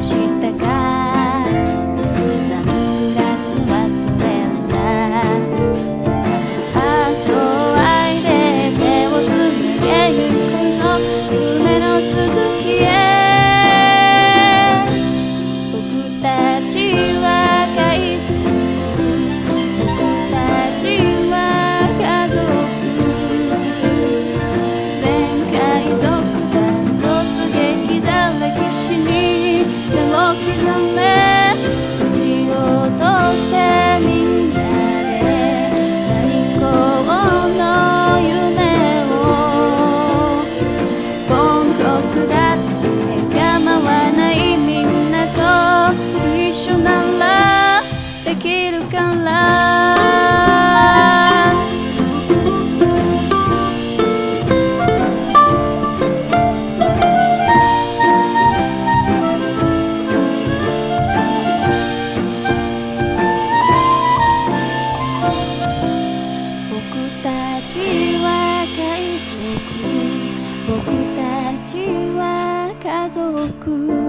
心。できるから僕たちは海賊。僕たちは家族